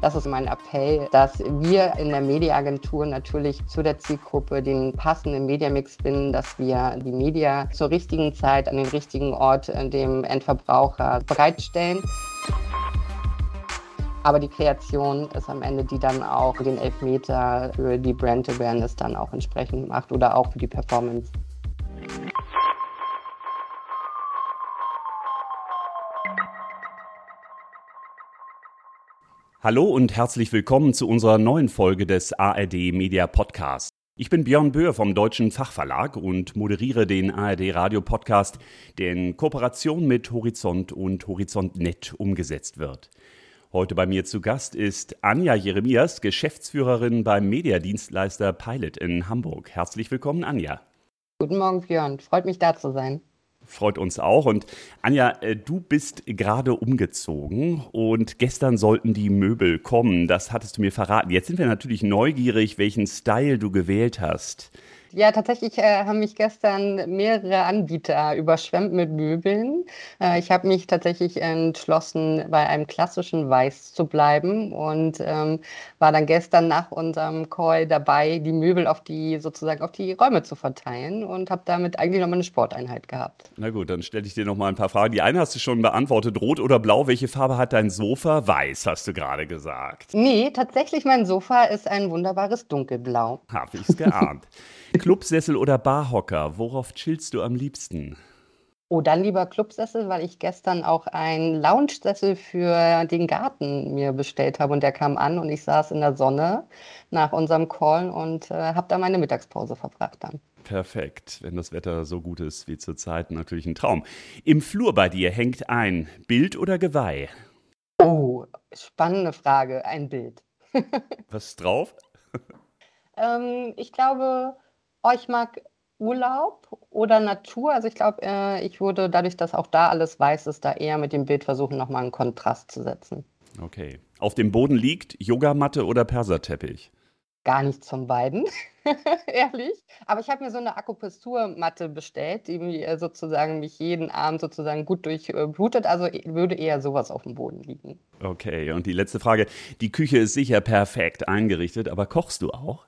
Das ist mein Appell, dass wir in der Mediaagentur natürlich zu der Zielgruppe den passenden Mediamix finden, dass wir die Media zur richtigen Zeit an den richtigen Ort äh, dem Endverbraucher bereitstellen. Aber die Kreation ist am Ende, die dann auch den Elfmeter für die Brand Awareness dann auch entsprechend macht oder auch für die Performance. Hallo und herzlich willkommen zu unserer neuen Folge des ARD Media Podcasts. Ich bin Björn Böhr vom Deutschen Fachverlag und moderiere den ARD Radio Podcast, der in Kooperation mit Horizont und Horizontnet umgesetzt wird. Heute bei mir zu Gast ist Anja Jeremias, Geschäftsführerin beim Mediadienstleister Pilot in Hamburg. Herzlich willkommen, Anja. Guten Morgen, Björn. Freut mich, da zu sein freut uns auch. Und Anja, äh, du bist gerade umgezogen und gestern sollten die Möbel kommen. Das hattest du mir verraten. Jetzt sind wir natürlich neugierig, welchen Style du gewählt hast. Ja, tatsächlich äh, haben mich gestern mehrere Anbieter überschwemmt mit Möbeln. Äh, ich habe mich tatsächlich entschlossen, bei einem klassischen Weiß zu bleiben und ähm, war dann gestern nach unserem Call dabei, die Möbel auf die sozusagen auf die Räume zu verteilen und habe damit eigentlich nochmal eine Sporteinheit gehabt. Na gut, dann stelle ich dir noch mal ein paar Fragen. Die eine hast du schon beantwortet, rot oder blau. Welche Farbe hat dein Sofa? Weiß, hast du gerade gesagt. Nee, tatsächlich mein Sofa ist ein wunderbares dunkelblau. Hab ich's geahnt. Clubsessel oder Barhocker, worauf chillst du am liebsten? Oh, dann lieber Clubsessel, weil ich gestern auch einen Lounge-Sessel für den Garten mir bestellt habe und der kam an und ich saß in der Sonne nach unserem Call und äh, habe da meine Mittagspause verbracht dann. Perfekt, wenn das Wetter so gut ist wie zurzeit, natürlich ein Traum. Im Flur bei dir hängt ein Bild oder Geweih? Oh, spannende Frage, ein Bild. Was ist drauf? ähm, ich glaube, oh, ich mag Urlaub oder Natur. Also ich glaube, äh, ich würde dadurch, dass auch da alles weiß ist, da eher mit dem Bild versuchen, nochmal einen Kontrast zu setzen. Okay. Auf dem Boden liegt Yogamatte oder Perserteppich? Gar nichts von beiden, ehrlich. Aber ich habe mir so eine Akupressurmatte bestellt, die äh, sozusagen mich jeden Abend sozusagen gut durchblutet. Also würde eher sowas auf dem Boden liegen. Okay, und die letzte Frage. Die Küche ist sicher perfekt eingerichtet, aber kochst du auch?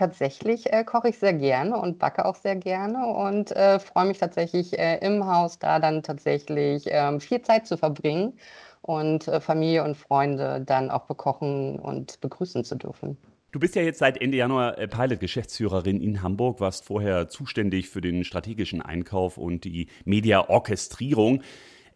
Tatsächlich äh, koche ich sehr gerne und backe auch sehr gerne und äh, freue mich tatsächlich äh, im Haus da dann tatsächlich ähm, viel Zeit zu verbringen und äh, Familie und Freunde dann auch bekochen und begrüßen zu dürfen. Du bist ja jetzt seit Ende Januar äh, Pilot-Geschäftsführerin in Hamburg, warst vorher zuständig für den strategischen Einkauf und die Media-Orchestrierung.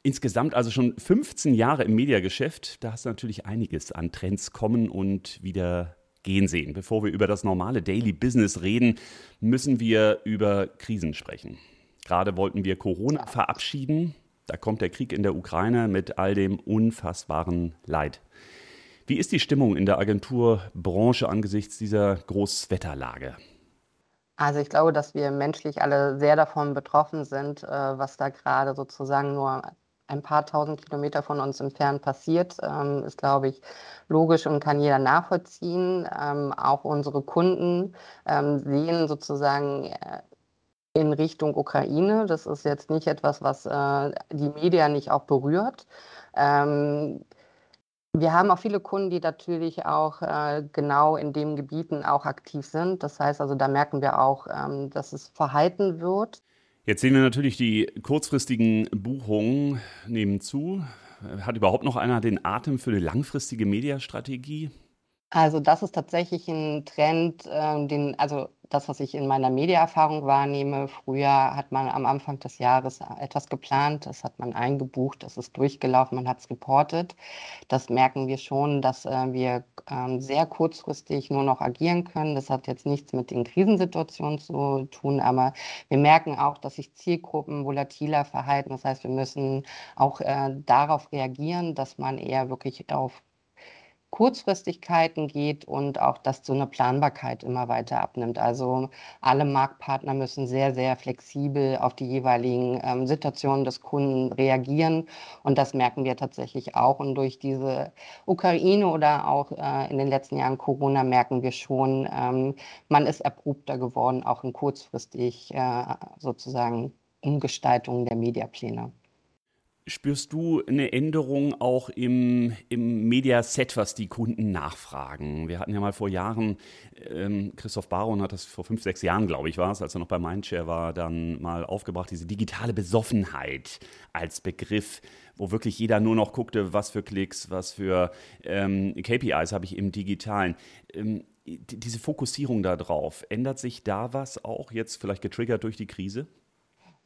Insgesamt also schon 15 Jahre im Mediageschäft. Da hast du natürlich einiges an Trends kommen und wieder gehen sehen. Bevor wir über das normale Daily Business reden, müssen wir über Krisen sprechen. Gerade wollten wir Corona verabschieden. Da kommt der Krieg in der Ukraine mit all dem unfassbaren Leid. Wie ist die Stimmung in der Agenturbranche angesichts dieser Großwetterlage? Also ich glaube, dass wir menschlich alle sehr davon betroffen sind, äh, was da gerade sozusagen nur ein paar tausend Kilometer von uns entfernt passiert, ähm, ist, glaube ich, logisch und kann jeder nachvollziehen. Ähm, auch unsere Kunden ähm, sehen sozusagen äh, in Richtung Ukraine. Das ist jetzt nicht etwas, was äh, die Medien nicht auch berührt. Ähm, wir haben auch viele Kunden, die natürlich auch äh, genau in den Gebieten auch aktiv sind. Das heißt also, da merken wir auch, ähm, dass es verhalten wird. Jetzt sehen wir natürlich, die kurzfristigen Buchungen nehmen zu. Hat überhaupt noch einer den Atem für eine langfristige Mediastrategie? Also das ist tatsächlich ein Trend, äh, den, also das, was ich in meiner Mediaerfahrung wahrnehme. Früher hat man am Anfang des Jahres etwas geplant, das hat man eingebucht, das ist durchgelaufen, man hat es reportet. Das merken wir schon, dass äh, wir äh, sehr kurzfristig nur noch agieren können. Das hat jetzt nichts mit den Krisensituationen zu tun, aber wir merken auch, dass sich Zielgruppen volatiler verhalten. Das heißt, wir müssen auch äh, darauf reagieren, dass man eher wirklich auf Kurzfristigkeiten geht und auch, dass so eine Planbarkeit immer weiter abnimmt. Also alle Marktpartner müssen sehr, sehr flexibel auf die jeweiligen ähm, Situationen des Kunden reagieren. Und das merken wir tatsächlich auch. Und durch diese Ukraine oder auch äh, in den letzten Jahren Corona merken wir schon, ähm, man ist erprobter geworden, auch in kurzfristig äh, sozusagen Umgestaltungen der Mediapläne. Spürst du eine Änderung auch im, im Mediaset, was die Kunden nachfragen? Wir hatten ja mal vor Jahren, ähm, Christoph Baron hat das vor fünf, sechs Jahren, glaube ich, war es, als er noch bei Mindshare war, dann mal aufgebracht, diese digitale Besoffenheit als Begriff, wo wirklich jeder nur noch guckte, was für Klicks, was für ähm, KPIs habe ich im Digitalen. Ähm, diese Fokussierung darauf, ändert sich da was auch jetzt vielleicht getriggert durch die Krise?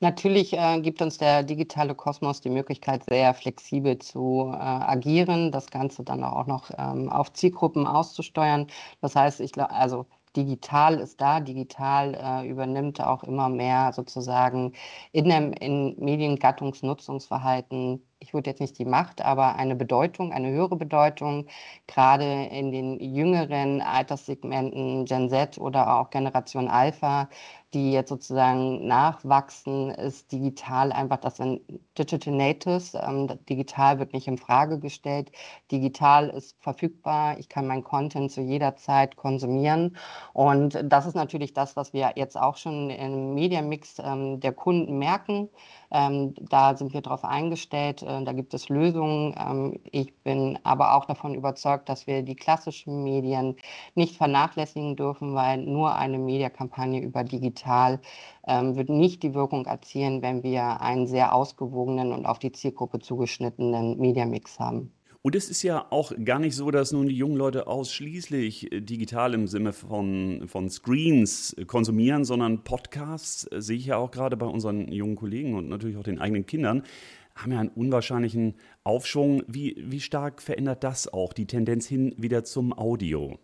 Natürlich äh, gibt uns der digitale Kosmos die Möglichkeit, sehr flexibel zu äh, agieren, das Ganze dann auch noch ähm, auf Zielgruppen auszusteuern. Das heißt, ich glaube, also digital ist da, digital äh, übernimmt auch immer mehr sozusagen in dem in Mediengattungsnutzungsverhalten ich würde jetzt nicht die Macht, aber eine Bedeutung, eine höhere Bedeutung, gerade in den jüngeren Alterssegmenten Gen Z oder auch Generation Alpha, die jetzt sozusagen nachwachsen, ist digital einfach, das sind Digital Natives. Ähm, digital wird nicht in Frage gestellt. Digital ist verfügbar. Ich kann meinen Content zu jeder Zeit konsumieren. Und das ist natürlich das, was wir jetzt auch schon im Mediamix ähm, der Kunden merken. Ähm, da sind wir darauf eingestellt, äh, da gibt es Lösungen. Ähm, ich bin aber auch davon überzeugt, dass wir die klassischen Medien nicht vernachlässigen dürfen, weil nur eine Mediakampagne über digital ähm, wird nicht die Wirkung erzielen, wenn wir einen sehr ausgewogenen und auf die Zielgruppe zugeschnittenen Mediamix haben. Und es ist ja auch gar nicht so, dass nun die jungen Leute ausschließlich äh, digital im Sinne von, von Screens konsumieren, sondern Podcasts, äh, sehe ich ja auch gerade bei unseren jungen Kollegen und natürlich auch den eigenen Kindern, haben ja einen unwahrscheinlichen Aufschwung. Wie, wie stark verändert das auch die Tendenz hin wieder zum Audio?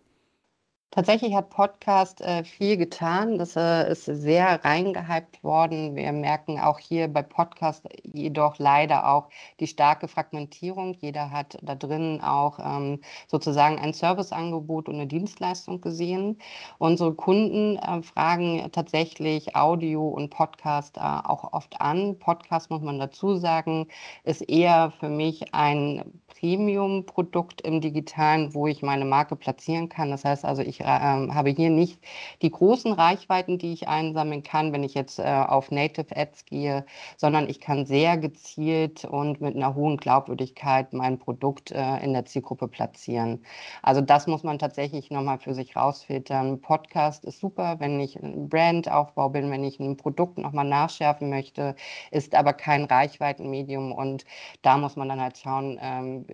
Tatsächlich hat Podcast äh, viel getan. Das äh, ist sehr reingehypt worden. Wir merken auch hier bei Podcast jedoch leider auch die starke Fragmentierung. Jeder hat da drin auch ähm, sozusagen ein Serviceangebot und eine Dienstleistung gesehen. Unsere Kunden äh, fragen tatsächlich Audio und Podcast äh, auch oft an. Podcast, muss man dazu sagen, ist eher für mich ein Premium-Produkt im Digitalen, wo ich meine Marke platzieren kann. Das heißt also, ich äh, habe hier nicht die großen Reichweiten, die ich einsammeln kann, wenn ich jetzt äh, auf Native Ads gehe, sondern ich kann sehr gezielt und mit einer hohen Glaubwürdigkeit mein Produkt äh, in der Zielgruppe platzieren. Also das muss man tatsächlich nochmal für sich rausfiltern. Podcast ist super, wenn ich ein Brandaufbau bin, wenn ich ein Produkt nochmal nachschärfen möchte, ist aber kein Reichweitenmedium und da muss man dann halt schauen, ähm,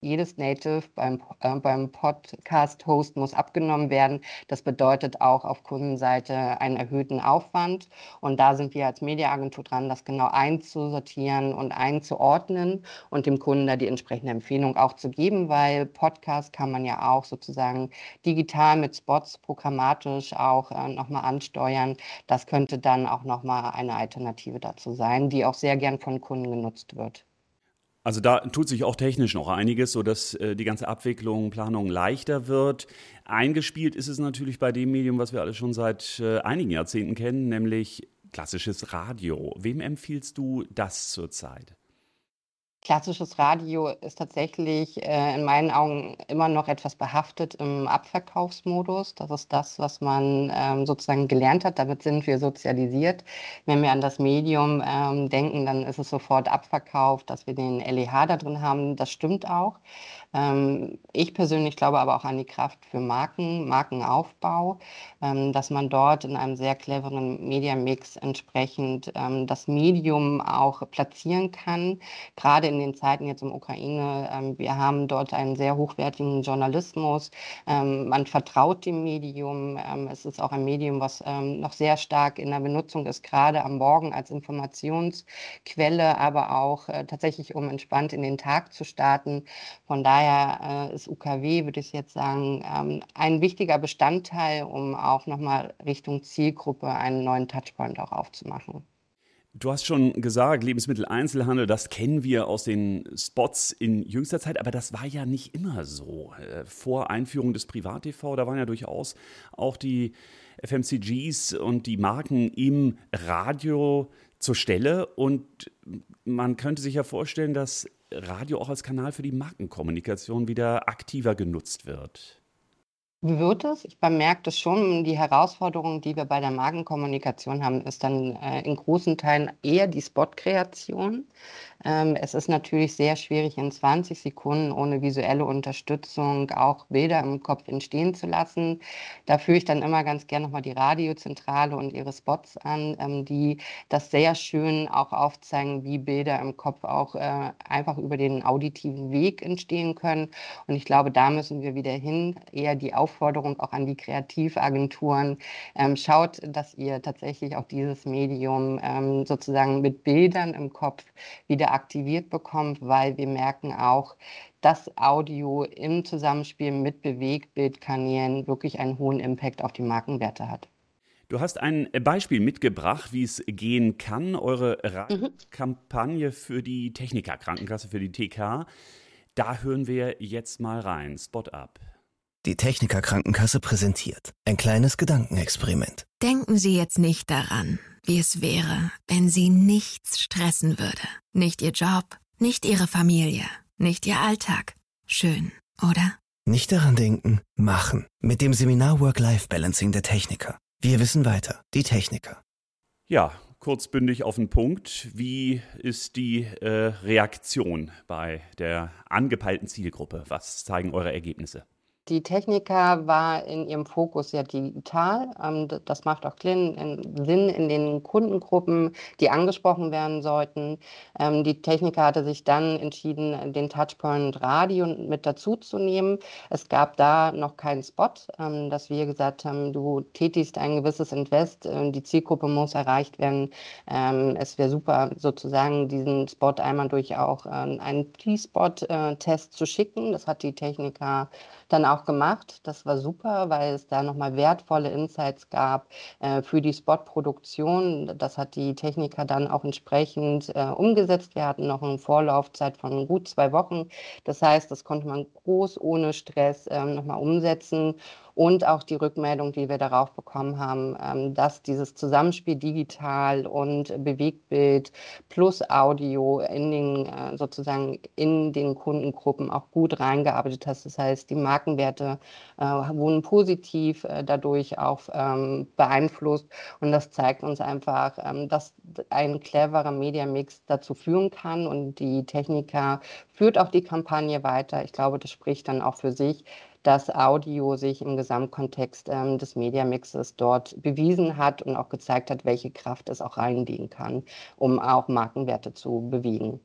jedes Native beim, äh, beim Podcast-Host muss abgenommen werden. Das bedeutet auch auf Kundenseite einen erhöhten Aufwand. Und da sind wir als Mediaagentur dran, das genau einzusortieren und einzuordnen und dem Kunden da die entsprechende Empfehlung auch zu geben, weil Podcast kann man ja auch sozusagen digital mit Spots programmatisch auch äh, nochmal ansteuern. Das könnte dann auch nochmal eine Alternative dazu sein, die auch sehr gern von Kunden genutzt wird. Also da tut sich auch technisch noch einiges, sodass äh, die ganze Abwicklung, Planung leichter wird. Eingespielt ist es natürlich bei dem Medium, was wir alle schon seit äh, einigen Jahrzehnten kennen, nämlich klassisches Radio. Wem empfiehlst du das zurzeit? Klassisches Radio ist tatsächlich äh, in meinen Augen immer noch etwas behaftet im Abverkaufsmodus. Das ist das, was man ähm, sozusagen gelernt hat. Damit sind wir sozialisiert. Wenn wir an das Medium ähm, denken, dann ist es sofort abverkauft, dass wir den LEH da drin haben. Das stimmt auch. Ähm, ich persönlich glaube aber auch an die Kraft für Marken, Markenaufbau, ähm, dass man dort in einem sehr cleveren Mediamix entsprechend ähm, das Medium auch platzieren kann. Gerade in den Zeiten jetzt im Ukraine, ähm, wir haben dort einen sehr hochwertigen Journalismus. Ähm, man vertraut dem Medium. Ähm, es ist auch ein Medium, was noch sehr stark in der Benutzung ist, gerade am Morgen als Informationsquelle, aber auch äh, tatsächlich, um entspannt in den Tag zu starten. Von daher äh, ist UKW, würde ich jetzt sagen, ein wichtiger Bestandteil, um auch nochmal Richtung Zielgruppe einen neuen Touchpoint auch aufzumachen. Du hast schon gesagt, Lebensmitteleinzelhandel, das kennen wir aus den Spots in jüngster Zeit, aber das war ja nicht immer so. Äh, vor Einführung des Privat-TV, da waren ja durchaus auch die FMCGs und die Marken im Radio zur Stelle und man könnte sich ja vorstellen, dass Radio auch als Kanal für die Markenkommunikation wieder aktiver genutzt wird? Wird es? Ich bemerke das schon. Die Herausforderung, die wir bei der Markenkommunikation haben, ist dann äh, in großen Teilen eher die Spotkreation. Ähm, es ist natürlich sehr schwierig, in 20 Sekunden ohne visuelle Unterstützung auch Bilder im Kopf entstehen zu lassen. Da führe ich dann immer ganz gerne nochmal die Radiozentrale und ihre Spots an, ähm, die das sehr schön auch aufzeigen, wie Bilder im Kopf auch äh, einfach über den auditiven Weg entstehen können. Und ich glaube, da müssen wir wieder hin, eher die Aufforderung auch an die Kreativagenturen. Ähm, schaut, dass ihr tatsächlich auch dieses Medium ähm, sozusagen mit Bildern im Kopf wieder aktiviert bekommt, weil wir merken auch, dass Audio im Zusammenspiel mit Bewegbildkanälen wirklich einen hohen Impact auf die Markenwerte hat. Du hast ein Beispiel mitgebracht, wie es gehen kann, eure mhm. Kampagne für die Techniker Krankenkasse, für die TK. Da hören wir jetzt mal rein. Spot up. Die Techniker Krankenkasse präsentiert ein kleines Gedankenexperiment. Denken Sie jetzt nicht daran, wie es wäre, wenn Sie nichts stressen würde. Nicht Ihr Job, nicht Ihre Familie, nicht Ihr Alltag. Schön, oder? Nicht daran denken, machen. Mit dem Seminar Work-Life-Balancing der Techniker. Wir wissen weiter, die Techniker. Ja, kurzbündig auf den Punkt. Wie ist die äh, Reaktion bei der angepeilten Zielgruppe? Was zeigen eure Ergebnisse? Die Techniker war in ihrem Fokus ja digital. Ähm, das macht auch Sinn in den Kundengruppen, die angesprochen werden sollten. Ähm, die Techniker hatte sich dann entschieden, den Touchpoint Radio mit dazu zu nehmen. Es gab da noch keinen Spot, ähm, dass wir gesagt haben, du tätigst ein gewisses Invest, die Zielgruppe muss erreicht werden. Es wäre super, sozusagen diesen Spot einmal durch auch einen T-Spot-Test zu schicken. Das hat die Techniker dann auch gemacht. Das war super, weil es da nochmal wertvolle Insights gab äh, für die Spotproduktion. Das hat die Techniker dann auch entsprechend äh, umgesetzt. Wir hatten noch eine Vorlaufzeit von gut zwei Wochen. Das heißt, das konnte man groß ohne Stress äh, nochmal umsetzen und auch die Rückmeldung, die wir darauf bekommen haben, ähm, dass dieses Zusammenspiel digital und Bewegtbild plus Audio in den äh, sozusagen in den Kundengruppen auch gut reingearbeitet hat. Das heißt, die Markenwerte äh, wurden positiv äh, dadurch auch ähm, beeinflusst und das zeigt uns einfach, ähm, dass ein cleverer Mediamix dazu führen kann und die Techniker führt auch die Kampagne weiter. Ich glaube, das spricht dann auch für sich, dass Audio sich im Gesamtkontext ähm, des Mediamixes dort bewiesen hat und auch gezeigt hat, welche Kraft es auch reinlegen kann, um auch Markenwerte zu bewegen.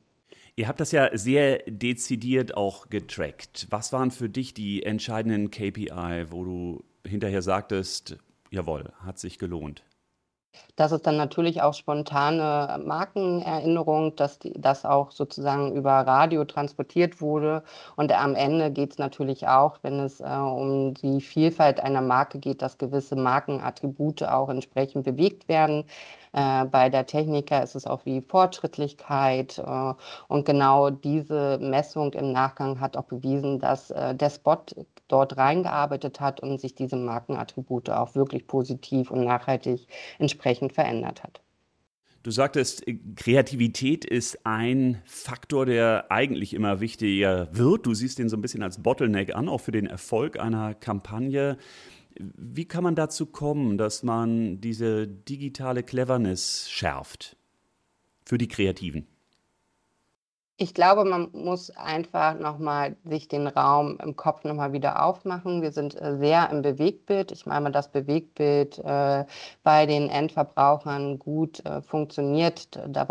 Ihr habt das ja sehr dezidiert auch getrackt. Was waren für dich die entscheidenden KPI, wo du hinterher sagtest, jawohl, hat sich gelohnt? Das ist dann natürlich auch spontane Markenerinnerung, dass die, das auch sozusagen über Radio transportiert wurde. Und am Ende geht es natürlich auch, wenn es äh, um die Vielfalt einer Marke geht, dass gewisse Markenattribute auch entsprechend bewegt werden. Äh, bei der Techniker ist es auch wie Fortschrittlichkeit. Äh, und genau diese Messung im Nachgang hat auch bewiesen, dass äh, der Spot dort reingearbeitet hat und sich diese Markenattribute auch wirklich positiv und nachhaltig entsprechend verändert hat. Du sagtest, Kreativität ist ein Faktor, der eigentlich immer wichtiger wird. Du siehst den so ein bisschen als Bottleneck an, auch für den Erfolg einer Kampagne. Wie kann man dazu kommen, dass man diese digitale Cleverness schärft für die Kreativen? Ich glaube, man muss einfach nochmal sich den Raum im Kopf nochmal wieder aufmachen. Wir sind äh, sehr im Bewegtbild. Ich meine, das Bewegtbild äh, bei den Endverbrauchern gut äh, funktioniert. Da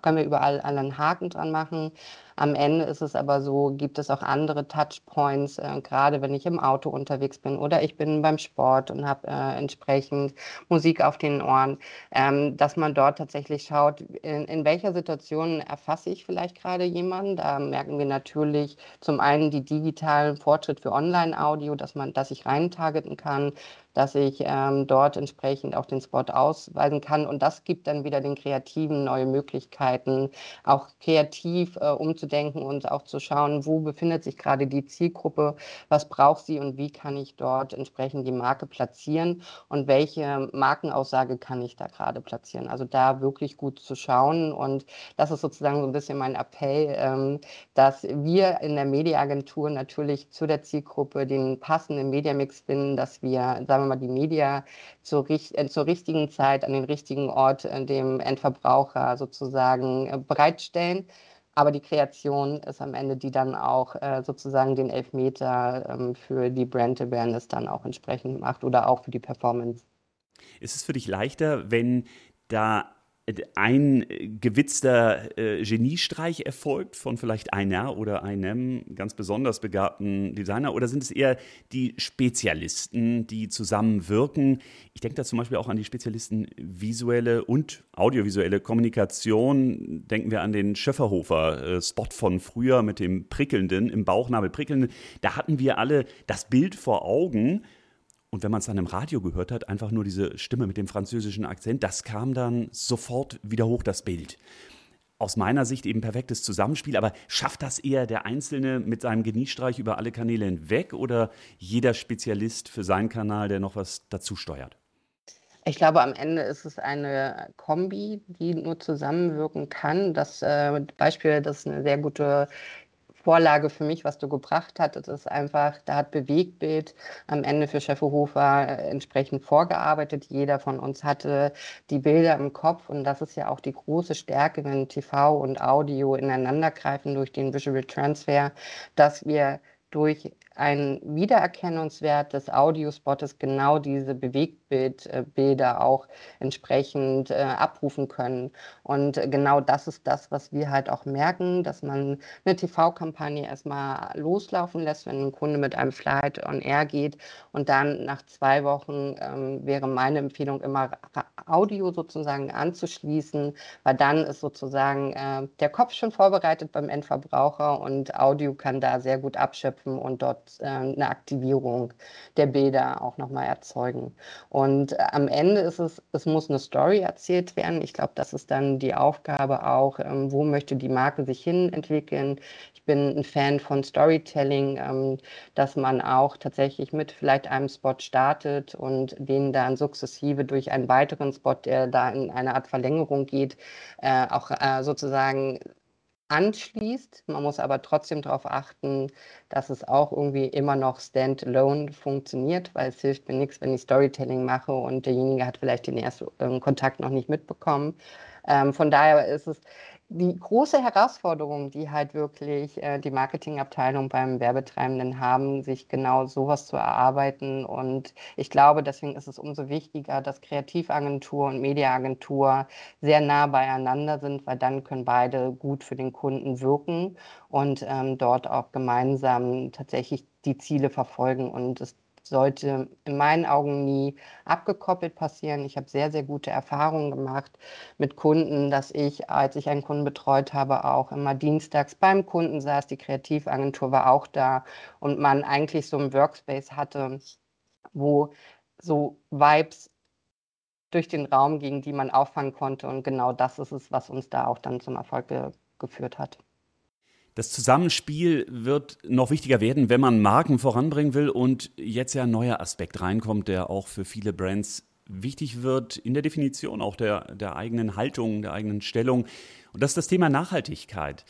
können wir überall einen Haken dran machen. Am Ende ist es aber so, gibt es auch andere Touchpoints, äh, gerade wenn ich im Auto unterwegs bin oder ich bin beim Sport und habe äh, entsprechend Musik auf den Ohren, ähm, dass man dort tatsächlich schaut, in, in welcher Situation erfasse ich vielleicht gerade jemanden. Da merken wir natürlich zum einen die digitalen Fortschritt für Online-Audio, dass man, dass ich rein targeten kann. Dass ich ähm, dort entsprechend auch den Spot ausweisen kann. Und das gibt dann wieder den Kreativen neue Möglichkeiten, auch kreativ äh, umzudenken und auch zu schauen, wo befindet sich gerade die Zielgruppe, was braucht sie und wie kann ich dort entsprechend die Marke platzieren und welche Markenaussage kann ich da gerade platzieren. Also da wirklich gut zu schauen. Und das ist sozusagen so ein bisschen mein Appell, ähm, dass wir in der Mediaagentur natürlich zu der Zielgruppe den passenden Mediamix finden, dass wir, sagen wir mal, die Media zur, äh, zur richtigen Zeit an den richtigen Ort äh, dem Endverbraucher sozusagen äh, bereitstellen. Aber die Kreation ist am Ende, die dann auch äh, sozusagen den Elfmeter ähm, für die Brand Awareness dann auch entsprechend macht oder auch für die Performance. Ist es für dich leichter, wenn da ein gewitzter äh, Geniestreich erfolgt von vielleicht einer oder einem ganz besonders begabten Designer oder sind es eher die Spezialisten, die zusammenwirken? Ich denke da zum Beispiel auch an die Spezialisten visuelle und audiovisuelle Kommunikation. Denken wir an den Schöfferhofer-Spot äh, von früher mit dem prickelnden, im Bauchnabel prickelnden. Da hatten wir alle das Bild vor Augen und wenn man es dann im Radio gehört hat, einfach nur diese Stimme mit dem französischen Akzent, das kam dann sofort wieder hoch, das Bild. Aus meiner Sicht eben perfektes Zusammenspiel, aber schafft das eher der Einzelne mit seinem Geniestreich über alle Kanäle hinweg oder jeder Spezialist für seinen Kanal, der noch was dazu steuert? Ich glaube, am Ende ist es eine Kombi, die nur zusammenwirken kann. Das äh, Beispiel, das ist eine sehr gute Vorlage für mich, was du gebracht. Das ist einfach, da hat Bewegtbild am Ende für Schäferhofer äh, entsprechend vorgearbeitet. Jeder von uns hatte die Bilder im Kopf und das ist ja auch die große Stärke, wenn TV und Audio ineinandergreifen durch den Visual Transfer, dass wir durch ein Wiedererkennungswert des Audiospottes genau diese Bewegtbildbilder auch entsprechend äh, abrufen können. Und genau das ist das, was wir halt auch merken, dass man eine TV-Kampagne erstmal loslaufen lässt, wenn ein Kunde mit einem Flight on Air geht. Und dann nach zwei Wochen ähm, wäre meine Empfehlung immer Audio sozusagen anzuschließen, weil dann ist sozusagen äh, der Kopf schon vorbereitet beim Endverbraucher und Audio kann da sehr gut abschöpfen und dort äh, eine Aktivierung der Bilder auch nochmal erzeugen. Und äh, am Ende ist es, es muss eine Story erzählt werden. Ich glaube, das ist dann die Aufgabe auch, ähm, wo möchte die Marke sich hin entwickeln. Ich bin ein Fan von Storytelling, ähm, dass man auch tatsächlich mit vielleicht einem Spot startet und den dann sukzessive durch einen weiteren Spot, der da in eine Art Verlängerung geht, äh, auch äh, sozusagen anschließt. Man muss aber trotzdem darauf achten, dass es auch irgendwie immer noch standalone funktioniert, weil es hilft mir nichts, wenn ich Storytelling mache und derjenige hat vielleicht den ersten ähm, Kontakt noch nicht mitbekommen. Ähm, von daher ist es die große Herausforderung, die halt wirklich äh, die Marketingabteilung beim Werbetreibenden haben, sich genau sowas zu erarbeiten. Und ich glaube, deswegen ist es umso wichtiger, dass Kreativagentur und Mediaagentur sehr nah beieinander sind, weil dann können beide gut für den Kunden wirken und ähm, dort auch gemeinsam tatsächlich die Ziele verfolgen. Und es sollte in meinen Augen nie abgekoppelt passieren. Ich habe sehr, sehr gute Erfahrungen gemacht mit Kunden, dass ich, als ich einen Kunden betreut habe, auch immer dienstags beim Kunden saß. Die Kreativagentur war auch da und man eigentlich so einen Workspace hatte, wo so Vibes durch den Raum gingen, die man auffangen konnte. Und genau das ist es, was uns da auch dann zum Erfolg ge geführt hat. Das Zusammenspiel wird noch wichtiger werden, wenn man Marken voranbringen will und jetzt ja ein neuer Aspekt reinkommt, der auch für viele Brands wichtig wird in der Definition auch der, der eigenen Haltung, der eigenen Stellung. Und das ist das Thema Nachhaltigkeit.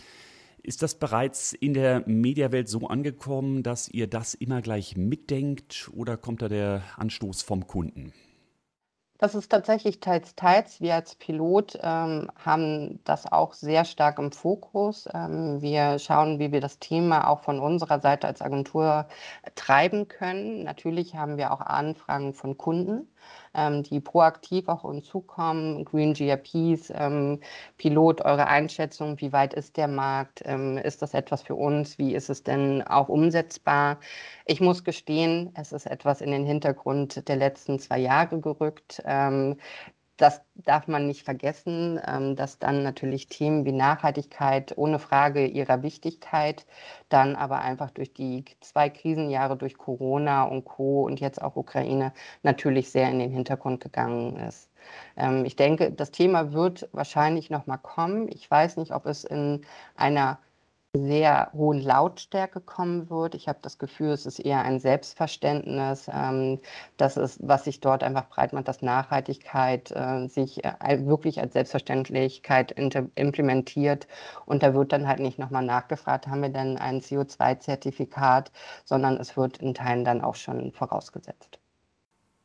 Ist das bereits in der Mediawelt so angekommen, dass ihr das immer gleich mitdenkt oder kommt da der Anstoß vom Kunden? Das ist tatsächlich teils, teils. Wir als Pilot ähm, haben das auch sehr stark im Fokus. Ähm, wir schauen, wie wir das Thema auch von unserer Seite als Agentur treiben können. Natürlich haben wir auch Anfragen von Kunden ähm, die proaktiv auf uns zukommen. Green GRPs, ähm, Pilot, eure Einschätzung, wie weit ist der Markt? Ähm, ist das etwas für uns? Wie ist es denn auch umsetzbar? Ich muss gestehen, es ist etwas in den Hintergrund der letzten zwei Jahre gerückt. Das darf man nicht vergessen, ähm, dass dann natürlich Themen wie Nachhaltigkeit ohne Frage ihrer Wichtigkeit dann aber einfach durch die zwei Krisenjahre, durch Corona und Co. und jetzt auch Ukraine natürlich sehr in den Hintergrund gegangen ist. Ähm, ich denke, das Thema wird wahrscheinlich noch mal kommen. Ich weiß nicht, ob es in einer sehr hohen Lautstärke kommen wird. Ich habe das Gefühl, es ist eher ein Selbstverständnis, ähm, dass es, was sich dort einfach breit macht, dass Nachhaltigkeit äh, sich äh, wirklich als Selbstverständlichkeit implementiert. Und da wird dann halt nicht nochmal nachgefragt, haben wir denn ein CO2-Zertifikat, sondern es wird in Teilen dann auch schon vorausgesetzt.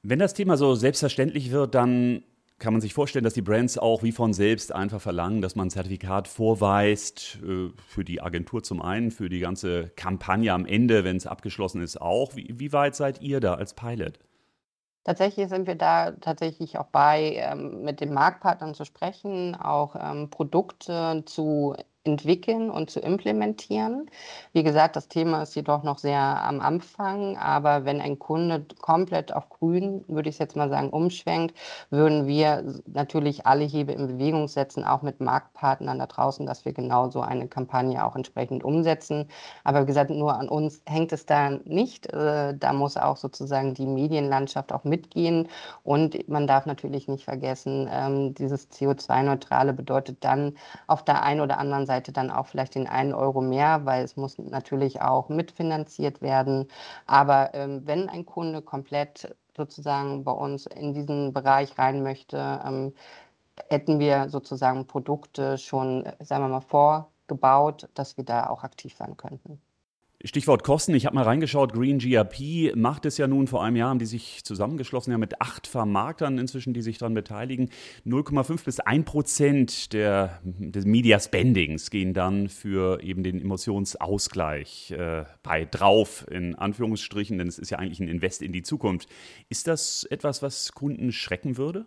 Wenn das Thema so selbstverständlich wird, dann kann man sich vorstellen, dass die Brands auch wie von selbst einfach verlangen, dass man ein Zertifikat vorweist äh, für die Agentur zum einen, für die ganze Kampagne am Ende, wenn es abgeschlossen ist, auch. Wie, wie, weit seid ihr da als Pilot? Tatsächlich sind wir da tatsächlich auch bei, ähm, mit den Marktpartnern zu sprechen, auch ähm, Produkte zu entwickeln und zu implementieren. Wie gesagt, das Thema ist jedoch noch sehr am Anfang, aber wenn ein Kunde komplett auf grün, würde ich jetzt mal sagen, umschwenkt, würden wir natürlich alle Hebel in Bewegung setzen, auch mit Marktpartnern da draußen, dass wir genau so eine Kampagne auch entsprechend umsetzen. Aber wie gesagt, nur an uns hängt es da nicht. Äh, da muss auch sozusagen die Medienlandschaft auch mitgehen und man darf natürlich nicht vergessen, ähm, dieses CO2-Neutrale bedeutet dann auf der einen oder anderen Seite Seite dann auch vielleicht den einen Euro mehr, weil es muss natürlich auch mitfinanziert werden. Aber ähm, wenn ein Kunde komplett sozusagen bei uns in diesen Bereich rein möchte, ähm, hätten wir sozusagen Produkte schon, sagen wir mal, vorgebaut, dass wir da auch aktiv sein könnten. Stichwort Kosten. Ich habe mal reingeschaut. Green GRP macht es ja nun. Vor einem Jahr haben die sich zusammengeschlossen, ja mit acht Vermarktern inzwischen, die sich daran beteiligen. 0,5 bis 1 Prozent der, des Media Spendings gehen dann für eben den Emotionsausgleich äh, bei drauf, in Anführungsstrichen, denn es ist ja eigentlich ein Invest in die Zukunft. Ist das etwas, was Kunden schrecken würde?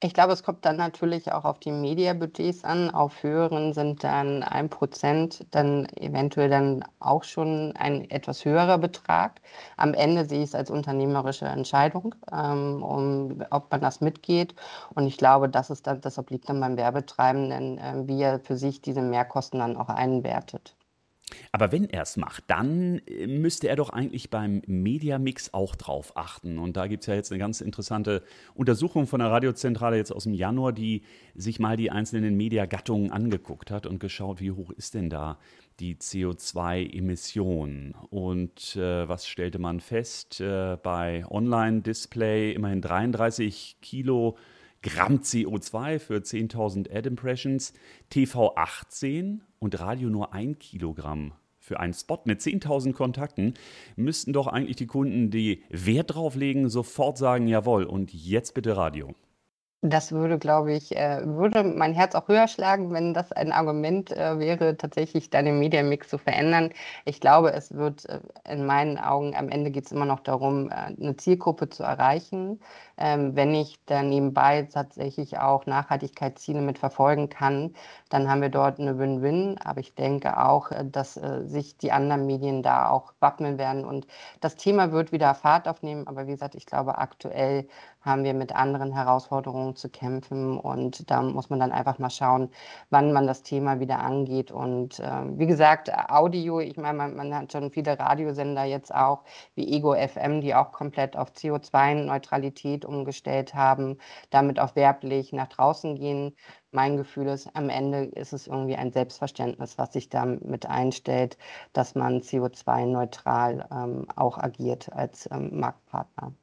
Ich glaube, es kommt dann natürlich auch auf die Mediabudgets an. Auf höheren sind dann ein Prozent dann eventuell dann auch schon ein etwas höherer Betrag. Am Ende sehe ich es als unternehmerische Entscheidung, ähm, um, ob man das mitgeht. Und ich glaube, das ist dann, das obliegt dann beim Werbetreibenden, äh, wie er für sich diese Mehrkosten dann auch einwertet. Aber wenn er es macht, dann äh, müsste er doch eigentlich beim Mediamix auch drauf achten. Und da gibt es ja jetzt eine ganz interessante Untersuchung von der Radiozentrale jetzt aus dem Januar, die sich mal die einzelnen Mediagattungen angeguckt hat und geschaut, wie hoch ist denn da die CO2-Emission. Und äh, was stellte man fest? Äh, bei Online-Display immerhin 33 Kilo Gramm CO2 für 10.000 Ad-Impressions, TV 18 und Radio nur ein Kilogramm für einen Spot mit 10.000 Kontakten, müssten doch eigentlich die Kunden, die Wert drauf legen, sofort sagen, jawohl, und jetzt bitte Radio. Das würde, glaube ich, äh, würde mein Herz auch höher schlagen, wenn das ein Argument äh, wäre, tatsächlich deinen Mediamix zu verändern. Ich glaube, es wird äh, in meinen Augen, am Ende geht es immer noch darum, eine Zielgruppe zu erreichen. Ähm, wenn ich dann nebenbei tatsächlich auch Nachhaltigkeitsziele mit verfolgen kann, dann haben wir dort eine Win-Win. Aber ich denke auch, dass sich die anderen Medien da auch wappnen werden. Und das Thema wird wieder Fahrt aufnehmen. Aber wie gesagt, ich glaube, aktuell haben wir mit anderen Herausforderungen zu kämpfen. Und da muss man dann einfach mal schauen, wann man das Thema wieder angeht. Und äh, wie gesagt, Audio, ich meine, man, man, hat schon viele Radiosender jetzt auch, wie Ego FM, die auch komplett auf CO2-Neutralität umgestellt haben, damit auch werblich nach draußen gehen. Mein Gefühl ist, am Ende ist es irgendwie ein Selbstverständnis, was sich da mit einstellt, dass man CO2-neutral ähm, auch agiert als ähm, Marktpartner.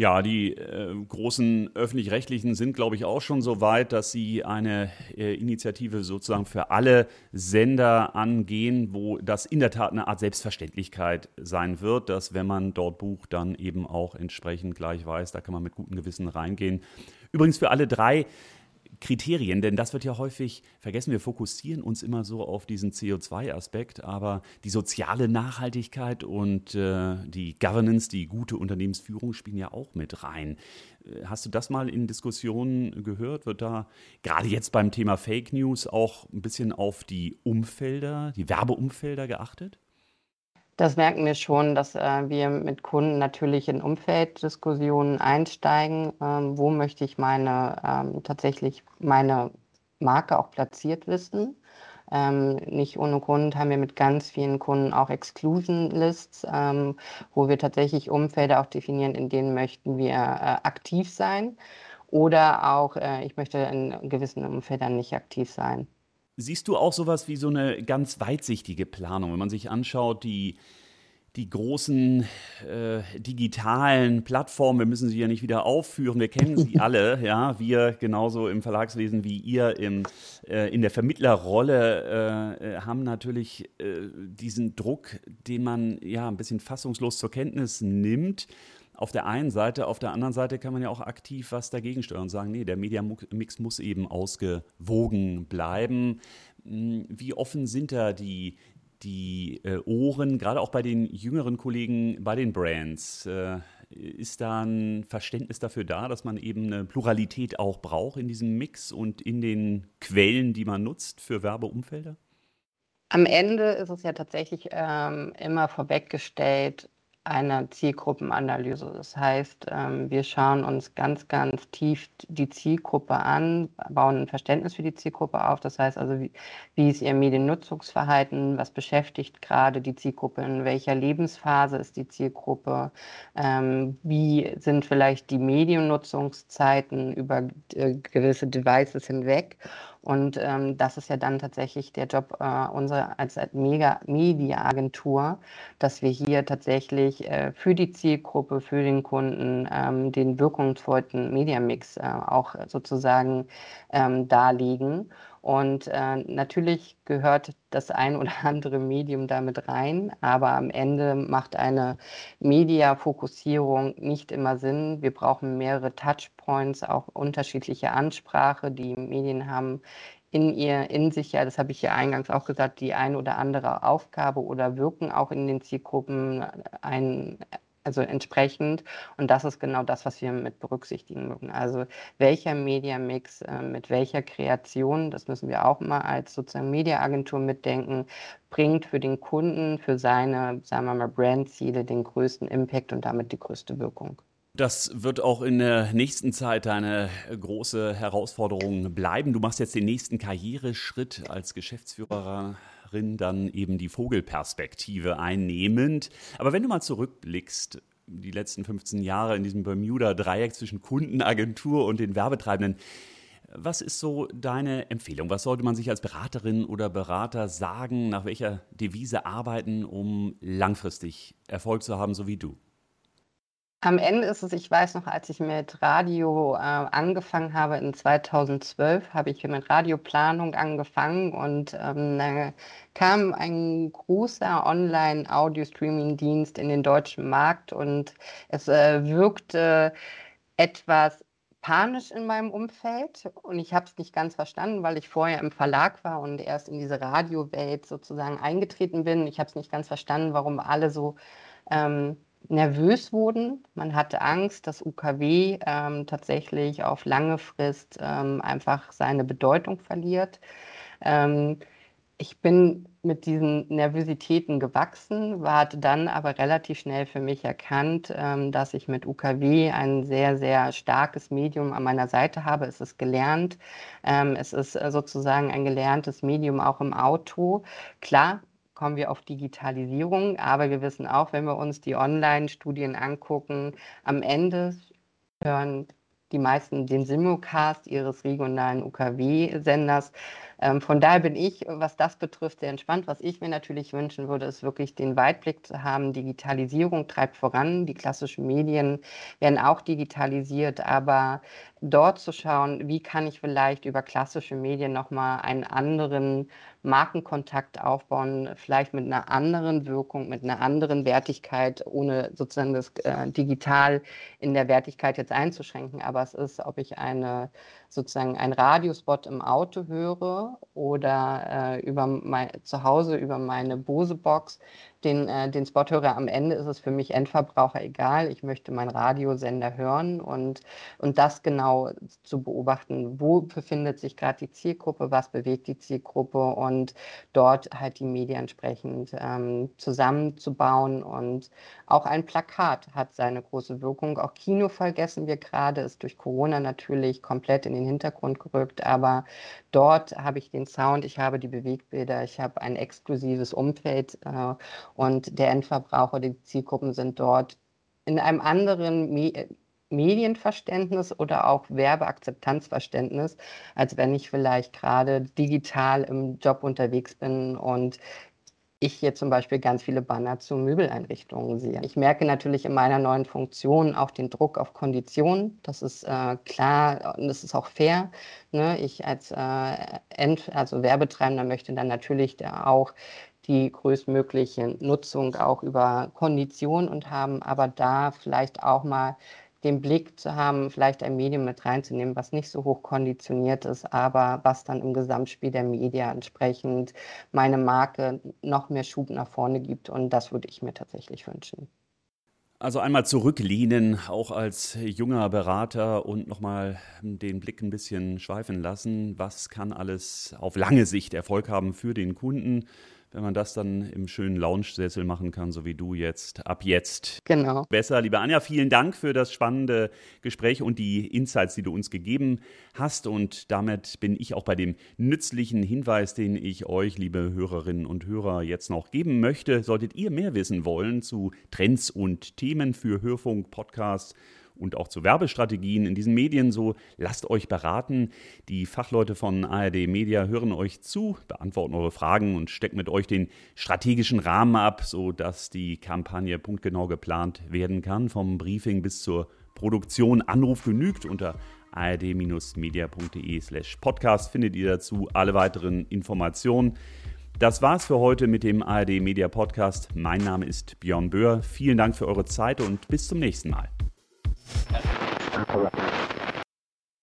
Ja, die äh, großen öffentlich-rechtlichen sind, glaube ich, auch schon so weit, dass sie eine äh, Initiative sozusagen für alle Sender angehen, wo das in der Tat eine Art Selbstverständlichkeit sein wird, dass wenn man dort bucht, dann eben auch entsprechend gleich weiß, da kann man mit gutem Gewissen reingehen. Übrigens für alle drei Kriterien, denn das wird ja häufig vergessen. Wir fokussieren uns immer so auf diesen CO2-Aspekt, aber die soziale Nachhaltigkeit und äh, die Governance, die gute Unternehmensführung spielen ja auch mit rein. Äh, hast du das mal in Diskussionen gehört? Wird da gerade jetzt beim Thema Fake News auch ein bisschen auf die Umfelder, die Werbeumfelder geachtet? Das merken wir schon, dass äh, wir mit Kunden natürlich in Umfelddiskussionen einsteigen. Ähm, wo möchte ich meine ähm, tatsächlich meine Marke auch platziert wissen? Ähm, nicht ohne Grund haben wir mit ganz vielen Kunden auch Exclusion Lists, ähm, wo wir tatsächlich Umfelder auch definieren, in denen möchten wir äh, aktiv sein. Oder auch, äh, ich möchte in gewissen Umfeldern nicht aktiv sein. Siehst du auch sowas wie so eine ganz weitsichtige Planung, wenn man sich anschaut, die die großen äh, digitalen Plattformen, wir müssen sie ja nicht wieder aufführen, wir kennen sie alle, ja, wir genauso im Verlagswesen wie ihr im, äh, in der Vermittlerrolle äh, äh haben natürlich äh, diesen Druck, den man ja ein bisschen fassungslos zur Kenntnis nimmt auf der einen Seite, auf der anderen Seite kann man ja auch aktiv was dagegen steuern und sagen, nee, der Media-Mix muss eben ausgewogen bleiben. Hm, wie offen sind da die, die äh, Ohren, gerade auch bei den jüngeren Kollegen, bei den Brands? Äh, ist da ein Verständnis dafür da, dass man eben eine Pluralität auch braucht in diesem Mix und in den Quellen, die man nutzt für Werbeumfelder? Am Ende ist es ja tatsächlich ähm, immer vorweggestellt, eine Zielgruppenanalyse. Das heißt, ähm, wir schauen uns ganz, ganz tief die Zielgruppe an, bauen ein Verständnis für die Zielgruppe auf. Das heißt also, wie, wie ist ihr Mediennutzungsverhalten, was beschäftigt gerade die Zielgruppe, in welcher Lebensphase ist die Zielgruppe, ähm, wie sind vielleicht die Mediennutzungszeiten über äh, gewisse Devices hinweg. Und ähm, das ist ja dann tatsächlich der Job äh, unserer als Mega Media Agentur, dass wir hier tatsächlich äh, für die Zielgruppe, für den Kunden ähm, den wirkungsvollen Mediamix äh, auch sozusagen ähm, darlegen. Und äh, natürlich gehört das ein oder andere Medium damit rein, aber am Ende macht eine Media-Fokussierung nicht immer Sinn. Wir brauchen mehrere Touchpoints, auch unterschiedliche Ansprache. Die Medien haben in ihr, in sich ja, das habe ich ja eingangs auch gesagt, die ein oder andere Aufgabe oder wirken auch in den Zielgruppen ein also entsprechend. Und das ist genau das, was wir mit berücksichtigen müssen. Also welcher Mediamix äh, mit welcher Kreation, das müssen wir auch mal als sozusagen Mediaagentur mitdenken, bringt für den Kunden, für seine, sagen wir mal, Brandziele den größten Impact und damit die größte Wirkung. Das wird auch in der nächsten Zeit eine große Herausforderung bleiben. Du machst jetzt den nächsten Karriereschritt als Geschäftsführer dann eben die Vogelperspektive einnehmend. Aber wenn du mal zurückblickst, die letzten 15 Jahre in diesem Bermuda-Dreieck zwischen Kunden, Agentur und den Werbetreibenden, was ist so deine Empfehlung? Was sollte man sich als Beraterin oder Berater sagen? Nach welcher Devise arbeiten, um langfristig Erfolg zu haben, so wie du? Am Ende ist es, ich weiß noch, als ich mit Radio äh, angefangen habe in 2012, habe ich mit Radioplanung angefangen und ähm, da kam ein großer Online-Audio-Streaming-Dienst in den deutschen Markt und es äh, wirkte etwas panisch in meinem Umfeld und ich habe es nicht ganz verstanden, weil ich vorher im Verlag war und erst in diese Radiowelt sozusagen eingetreten bin. Ich habe es nicht ganz verstanden, warum alle so ähm, nervös wurden. Man hatte Angst, dass UKW ähm, tatsächlich auf lange Frist ähm, einfach seine Bedeutung verliert. Ähm, ich bin mit diesen Nervositäten gewachsen, hatte dann aber relativ schnell für mich erkannt, ähm, dass ich mit UKW ein sehr, sehr starkes Medium an meiner Seite habe. Es ist gelernt. Ähm, es ist äh, sozusagen ein gelerntes Medium auch im Auto. Klar, kommen wir auf Digitalisierung, aber wir wissen auch, wenn wir uns die Online-Studien angucken, am Ende hören die meisten den Simulcast ihres regionalen UKW-Senders. Ähm, von daher bin ich, was das betrifft, sehr entspannt. Was ich mir natürlich wünschen würde, ist wirklich den Weitblick zu haben. Digitalisierung treibt voran. Die klassischen Medien werden auch digitalisiert, aber dort zu schauen, wie kann ich vielleicht über klassische Medien nochmal einen anderen Markenkontakt aufbauen, vielleicht mit einer anderen Wirkung, mit einer anderen Wertigkeit, ohne sozusagen das äh, digital in der Wertigkeit jetzt einzuschränken. Aber es ist, ob ich eine sozusagen einen Radiospot im Auto höre oder äh, über mein, zu Hause über meine Bose-Box, den, äh, den Spot höre. Am Ende ist es für mich Endverbraucher egal. Ich möchte meinen Radiosender hören und, und das genau zu beobachten. Wo befindet sich gerade die Zielgruppe? Was bewegt die Zielgruppe? Und dort halt die Medien entsprechend ähm, zusammenzubauen. Und auch ein Plakat hat seine große Wirkung. Auch Kino vergessen wir gerade, ist durch Corona natürlich komplett in den Hintergrund gerückt. Aber dort habe ich den Sound, ich habe die Bewegbilder, ich habe ein exklusives Umfeld. Äh, und der Endverbraucher, die Zielgruppen sind dort in einem anderen Me Medienverständnis oder auch Werbeakzeptanzverständnis, als wenn ich vielleicht gerade digital im Job unterwegs bin und ich hier zum Beispiel ganz viele Banner zu Möbeleinrichtungen sehe. Ich merke natürlich in meiner neuen Funktion auch den Druck auf Konditionen. Das ist äh, klar und das ist auch fair. Ne? Ich als äh, End, also Werbetreibender möchte dann natürlich da auch die größtmögliche Nutzung auch über Konditionen und haben aber da vielleicht auch mal den Blick zu haben, vielleicht ein Medium mit reinzunehmen, was nicht so hoch konditioniert ist, aber was dann im Gesamtspiel der Media entsprechend meine Marke noch mehr Schub nach vorne gibt. Und das würde ich mir tatsächlich wünschen. Also einmal zurücklehnen, auch als junger Berater und nochmal den Blick ein bisschen schweifen lassen. Was kann alles auf lange Sicht Erfolg haben für den Kunden? Wenn man das dann im schönen Lounge-Sessel machen kann, so wie du jetzt, ab jetzt. Genau. Besser, liebe Anja, vielen Dank für das spannende Gespräch und die Insights, die du uns gegeben hast. Und damit bin ich auch bei dem nützlichen Hinweis, den ich euch, liebe Hörerinnen und Hörer, jetzt noch geben möchte. Solltet ihr mehr wissen wollen zu Trends und Themen für Hörfunk, Podcasts, und auch zu Werbestrategien in diesen Medien. So lasst euch beraten. Die Fachleute von ARD Media hören euch zu, beantworten eure Fragen und stecken mit euch den strategischen Rahmen ab, sodass die Kampagne punktgenau geplant werden kann. Vom Briefing bis zur Produktion. Anruf genügt unter ard-media.de slash podcast findet ihr dazu alle weiteren Informationen. Das war's für heute mit dem ARD Media Podcast. Mein Name ist Björn Böhr. Vielen Dank für eure Zeit und bis zum nächsten Mal. Thank you.